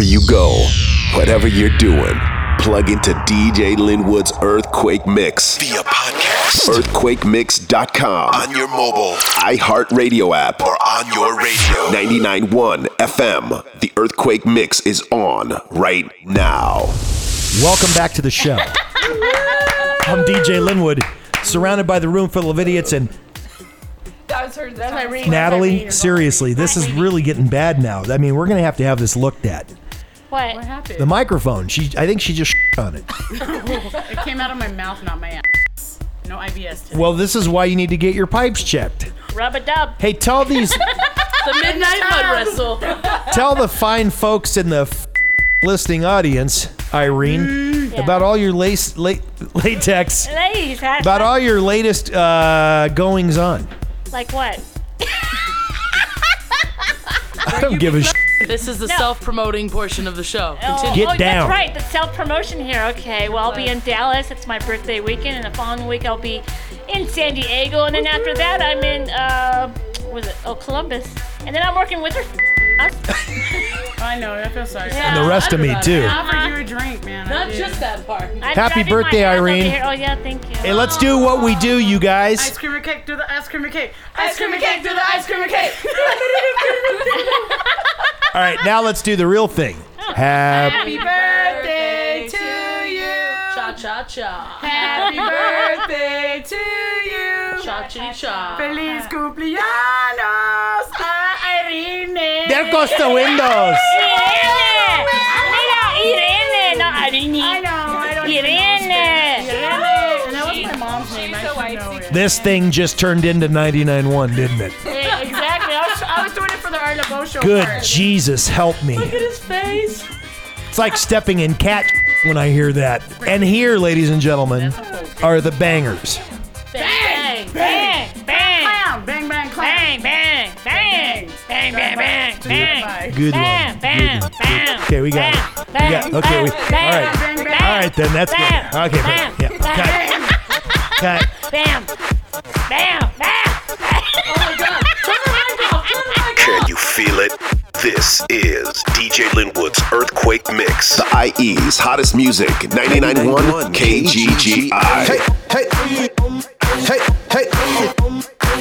Wherever you go, whatever you're doing, plug into DJ Linwood's Earthquake Mix via podcast, earthquakemix.com, on your mobile, iHeartRadio app, or on your radio. 99.1 FM. The Earthquake Mix is on right now. Welcome back to the show. I'm DJ Linwood, surrounded by the room full of idiots and That was her. That's Irene. Natalie. Seriously, this is really getting bad now. I mean, we're gonna have to have this looked at. What? What happened? The microphone. She, I think she just on it. it came out of my mouth, not my ass. No IBS today. Well, this is why you need to get your pipes checked. Rub a dub. Hey, tell these, The midnight mud wrestle. tell the fine folks in the f- listening audience, Irene, about all your lace, la- latex, Ladies, had about all your latest uh, goings on. Like what? I don't give a sh- This is the No. self-promoting portion of the show. Oh, Continue. Get oh, down. That's right. The self promotion here. Okay. Well, I'll be in Dallas. It's my birthday weekend, and the following week I'll be in San Diego, and then after that I'm in uh, was it? Oh, Columbus, and then I'm working with her. I know. I feel sorry. Yeah. And the rest of me too. I offered you a drink, man. Not did. just that part. I'm Happy birthday, Irene. Oh yeah, thank you. Hey, let's do what we do, you guys. Ice cream and cake, do the ice cream and cake. Ice cream and cake, do the ice cream and cake. All right, now let's do the real thing. Happy Happy birthday to you. Cha cha cha. Happy birthday to you. Cha cha cha. Feliz cumpleaños a Irene. There goes the windows. Irene. Mira, Irene, no Irene. I know. I don't even know Irene. Spanish. And that was my mom's name. I should know it. This thing just turned into 99.1, didn't it? Doing it the show. Good part. Jesus, help me. Look at his face. It's like stepping in cat when I hear that. And here, ladies and gentlemen, are the bangers. Bang, bang, bang, Clown. Bang, bang, clown. bang, bang, bang, bang, bang, bang, bang. Bye. Good Bam, one. bam, Good one. bam. Okay, we got it. We got, okay, we, all right. Bang, bang. All right, then, that's good. Bam, Okay, bam, yeah. bam. Cut. Cut. Bam, bam, bam. You? This is DJ Linwood's Earthquake Mix. The IE's hottest music, 99.1 KGGI. hey, hey, hey,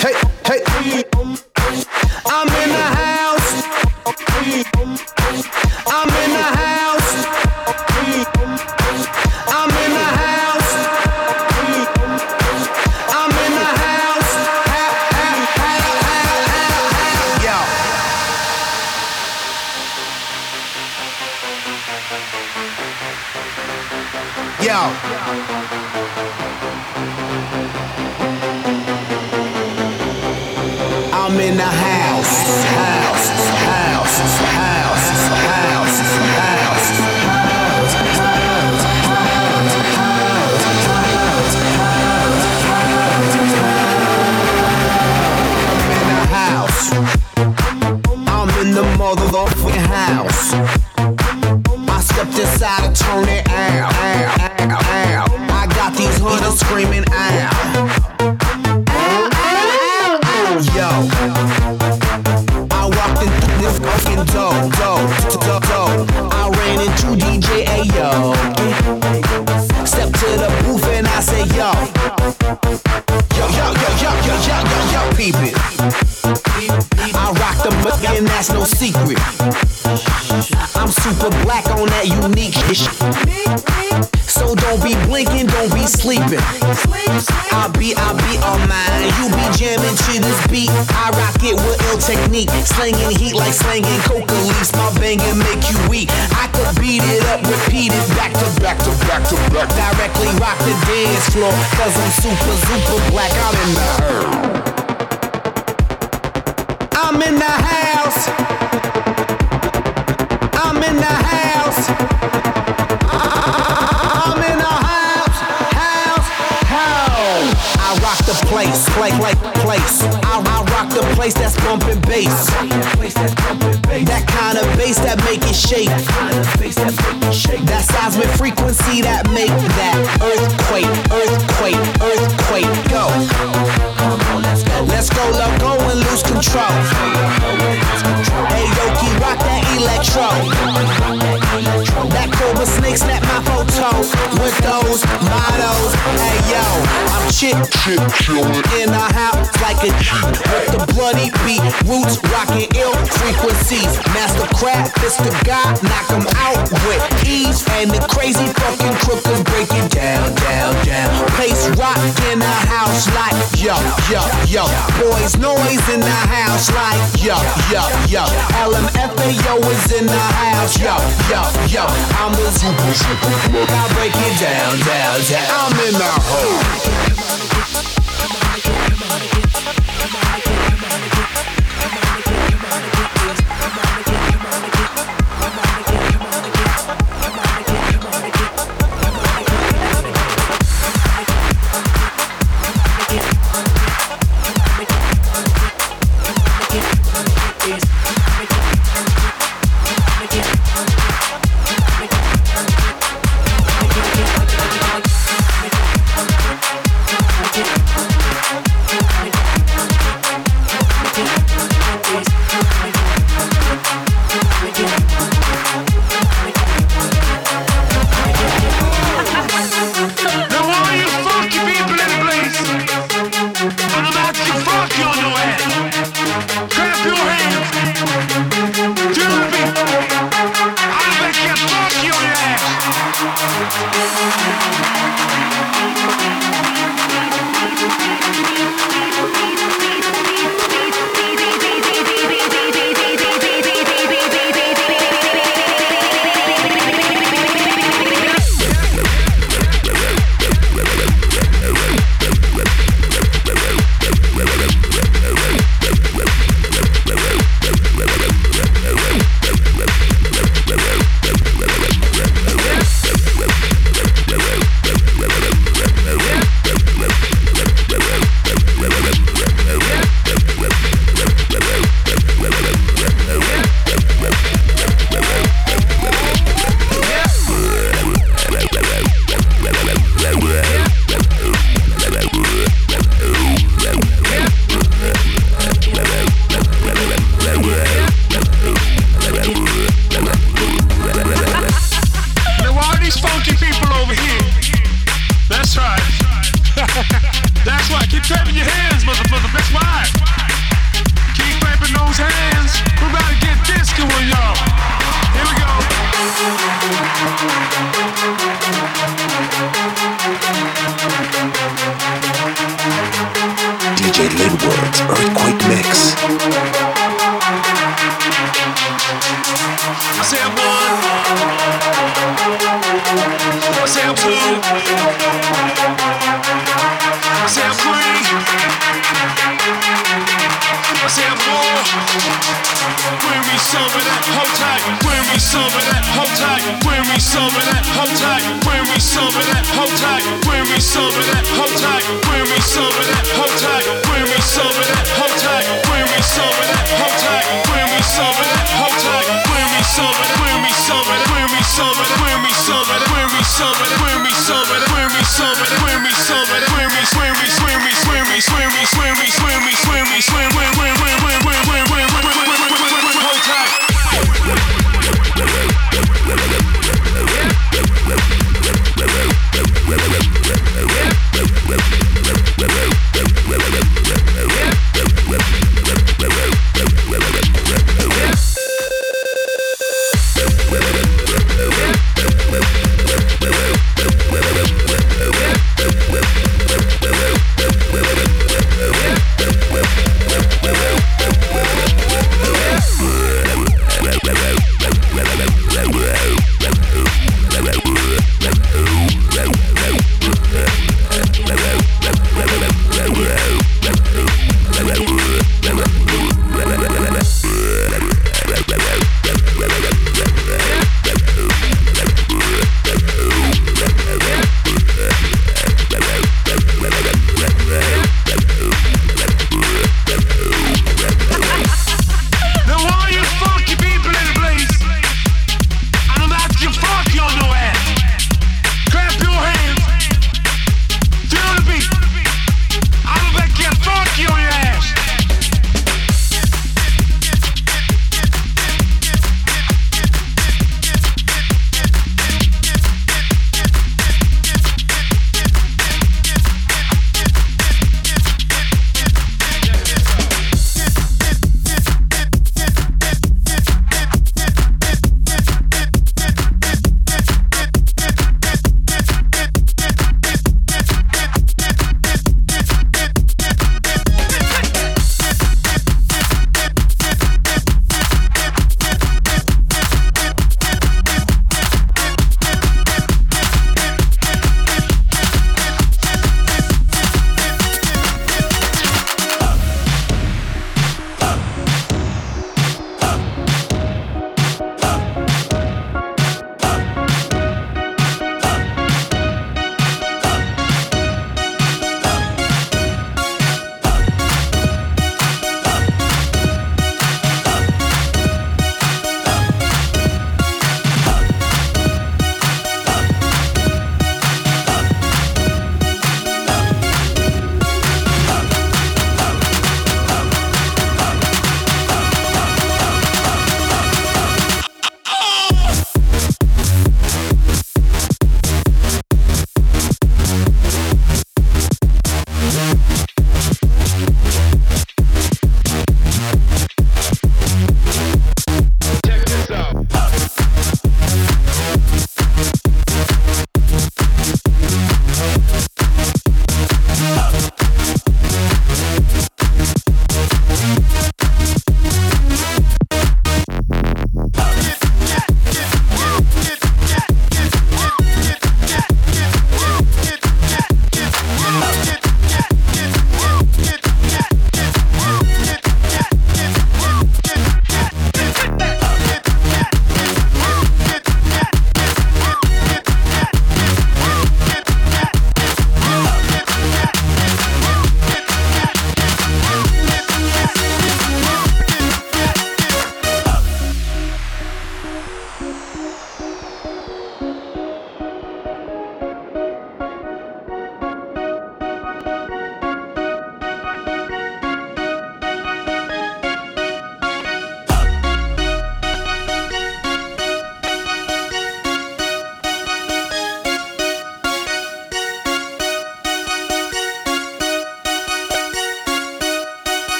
hey, hey, hey. I'm like slinging coca leaves. My banging make you weak. I could beat it up, repeat it back to back to back to back. Directly rock the dance floor. Cause I'm super, super black. I'm in the. I'm in the house. I'm in the house. I'm in the house, house, house. I rock the place, play, play, place. Place that's bumping bass. That kind of bass that make it shake. That seismic frequency that make that earthquake, earthquake, earthquake. Go. Let's go, let go and lose control. Hey, yo, keep rock that electro. That cobra snake snap my photo with those models. Hey yo, I'm chip in the house like a G with the bloody beat. Roots rocking ill Master it's the God, knock 'em out with ease. And the crazy fucking crookers break it down, down, down. Place rock in the house like yo, yo, yo. Boys Noize in the house like yo, yo, yo. LMFAO is in the house, yo, yo, yo. I'm the super, super. I break it down, down, down. I'm in the hole. Some of that, hold tight. Bring me some of that, hold tight. Bring me some of that, hold tight. Bring me some of that, hold tight. Bring me some of that, hold tight. Bring me some of that, hold tight. Bring me some of that, hold tight. Bring me some of that, bring me some of that, bring me some of that, bring me some of that, bring me some of that, bring me some of that, bring me some of that, bring me some of that, bring me, swim me, swim me, swim me, swim me, swim me, swim me, swim me, swim, win, win, win, win, win,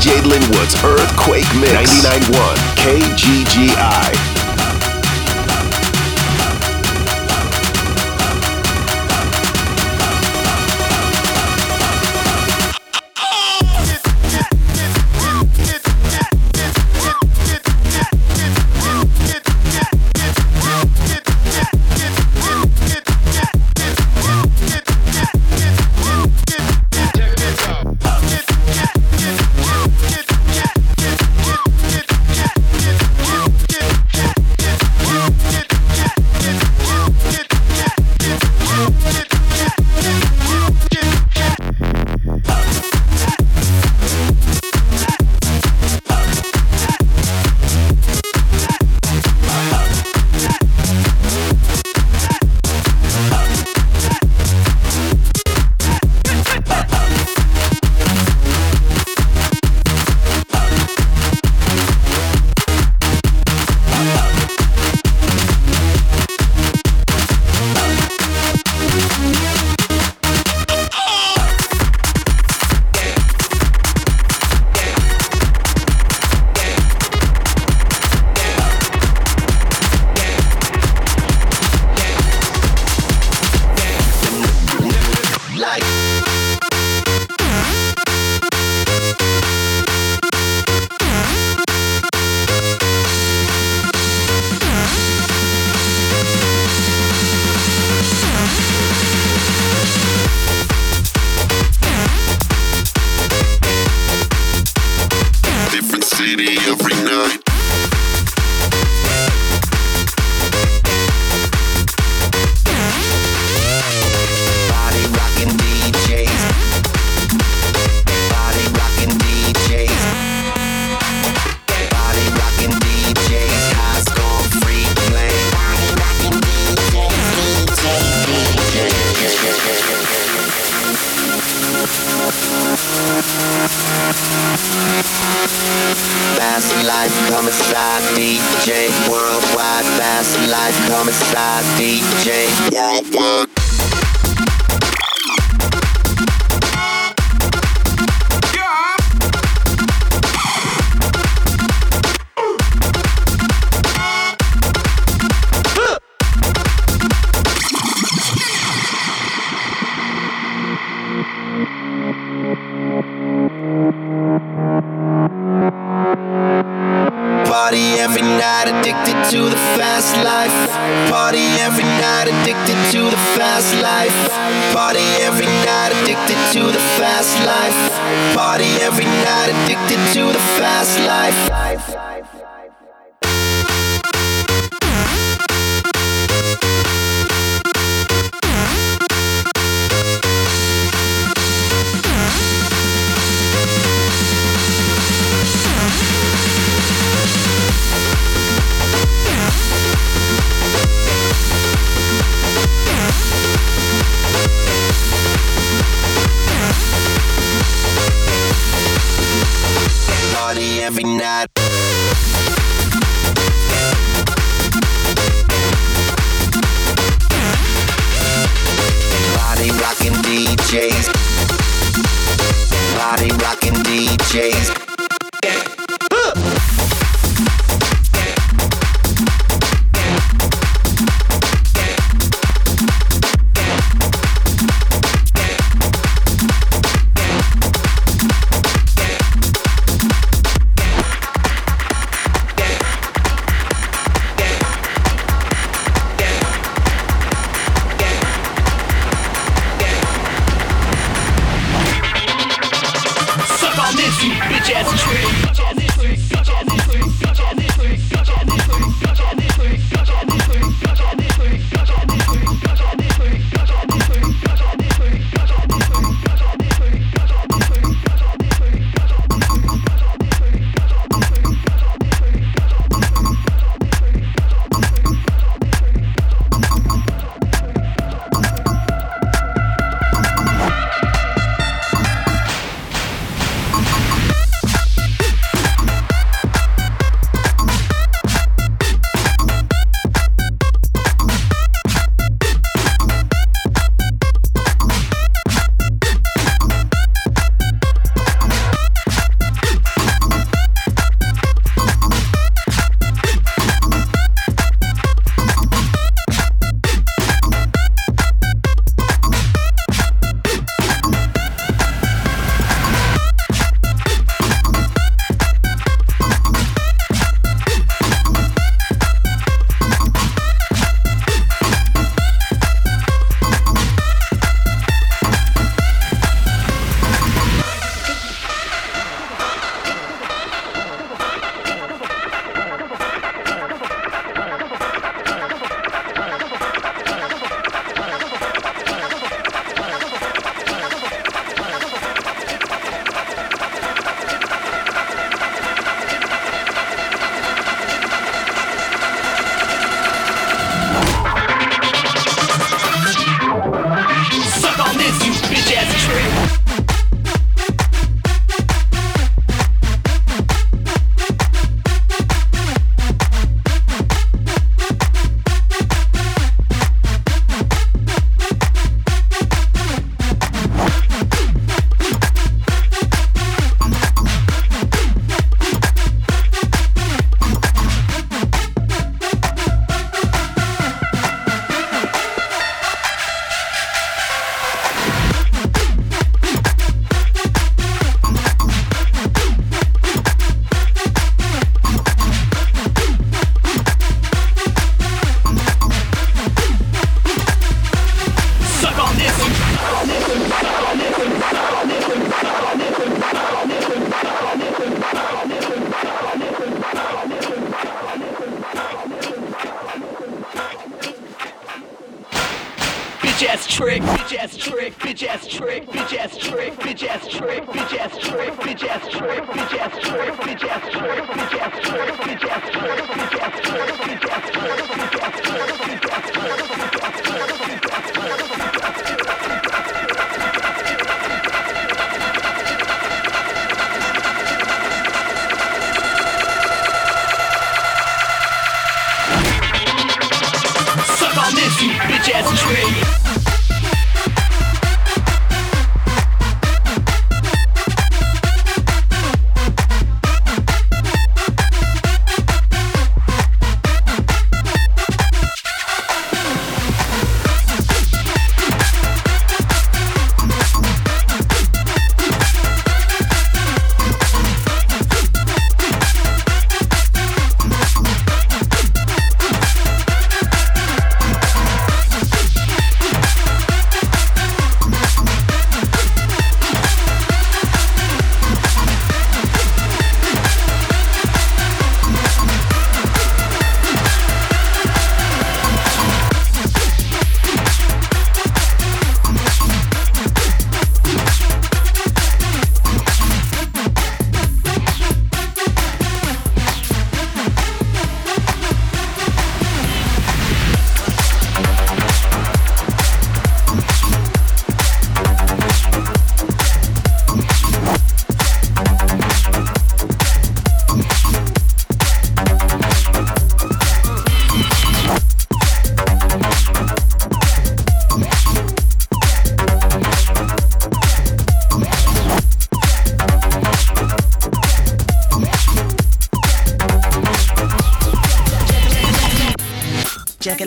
DJ Linwood's Earthquake Mix. 99.1 KGGI. life, come inside DJ. Worldwide fast life, come inside DJ. Worldwide. Trick, bitch ass trick, bitch ass trick, bitch ass trick, bitch ass trick, bitch ass trick, bitch ass trick, bitch ass trick, bitch ass trick, bitch ass trick, bitch ass trick, bitch ass trick, bitch ass trick, bitch ass trick, bitch ass trick, bitch ass Suck on this, you bitch ass trick.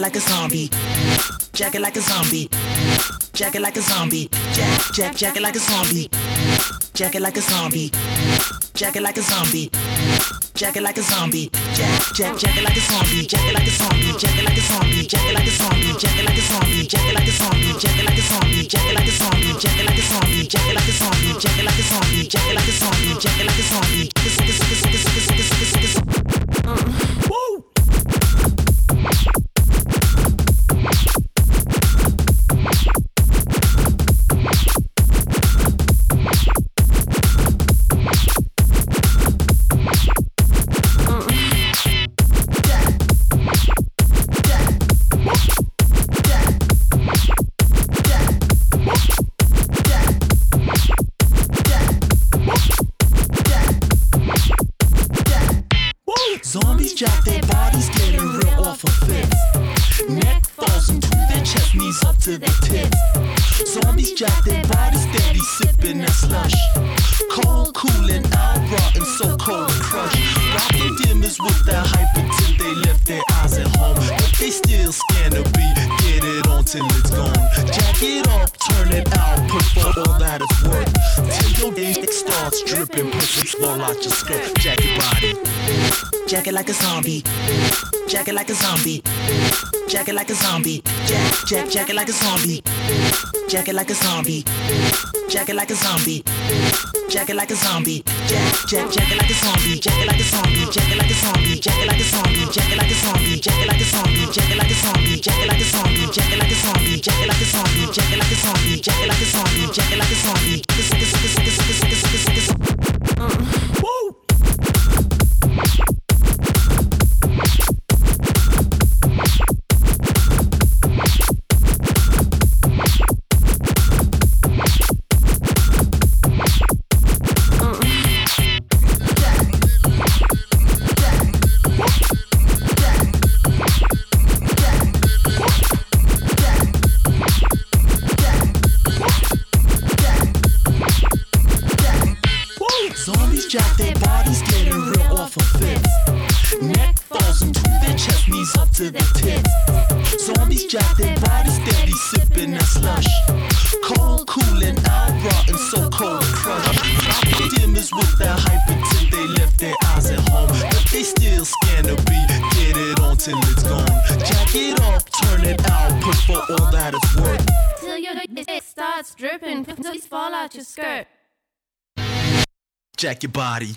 Like a zombie. Jack it like a zombie. Jack it like a zombie. Jack, jack, jack it like a zombie. Jack it like a zombie. Jack it like a zombie. Jack it like a zombie. Jack, it like a zombie, jack, it like a zombie, jack it like a zombie. Jack it like a zombie. Jack it like a zombie. Jack it like a zombie. Jack it like a zombie. Jack it like a zombie. Jack it like a zombie. Jack it like a zombie. Jack it like a zombie. Jack it like a zombie. Jack it like a zombie. Jack it like a zombie. Jack it like a zombie. Kiss, zombie. Jack it like a zombie. Jack, jack, jack it like a zombie. Jack it like a zombie. Jack it like a zombie. Jack it like a zombie. Jack, jack, jack it like a zombie. Jack it like a zombie. Jack it like a zombie. Jack it like a zombie. Jack it like a zombie. Jack it like a zombie. Jack it like a zombie. Jack it like a zombie. Jack it like a zombie. Jack it like a zombie. Jack it like a zombie. Jack it like a zombie. Jack it like a zombie. Kiss, Zombies drop their bodies, getting real awful fits. Neck falls into their chest, knees up to their tits. Zombies drop their bodies, steady sipping that slush. Cold, cooling out, rotten, so cold and crushed. Dimmers with that hype until they left their eyes at home. But they still scan the beat, get it on till it's gone. Jack it up, turn it out, put for all that it's worth. Till your dick starts dripping, you fall out your skirt. Jack your body.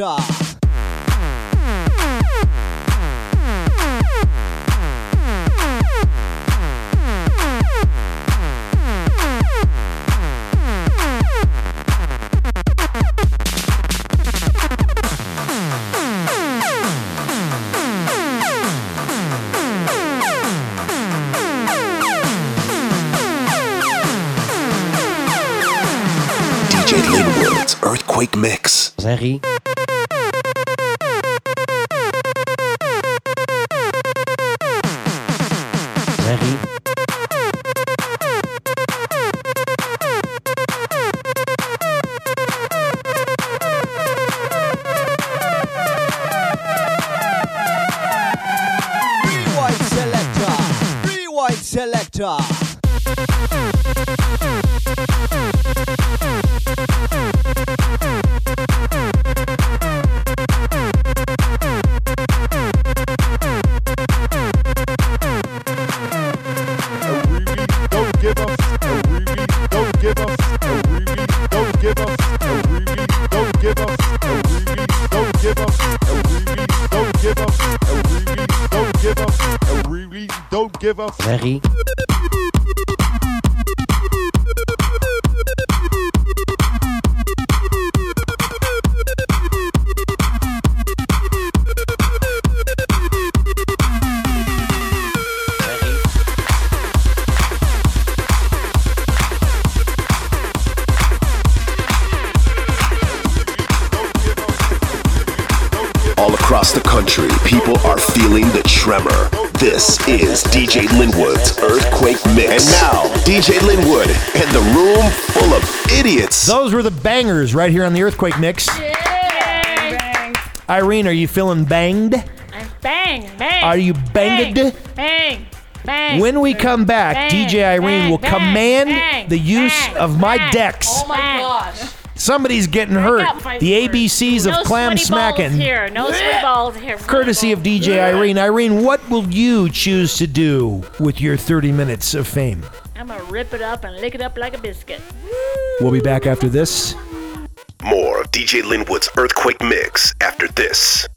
guitar. Earthquake Mix. Harry. Country, people are feeling the tremor. This is DJ Linwood's Earthquake Mix. And now, DJ Linwood and the room full of idiots. Those were the bangers right here on the Earthquake Mix. Irene, are you feeling banged? I'm bang, bang. Are you bang, banged? Bang, bang. When we come back, Bang, DJ Irene bang, will bang, command bang, the use bang, of my bang. decks. Oh my Bang. gosh. Somebody's getting out hurt. The word. ABCs no of clam sweaty balls smacking. here. No sweaty balls here. Courtesy of DJ Irene. Irene, what will you choose to do with your 30 minutes of fame? I'm gonna rip it up and lick it up like a biscuit. We'll be back after this. More of DJ Linwood's Earthquake Mix after this.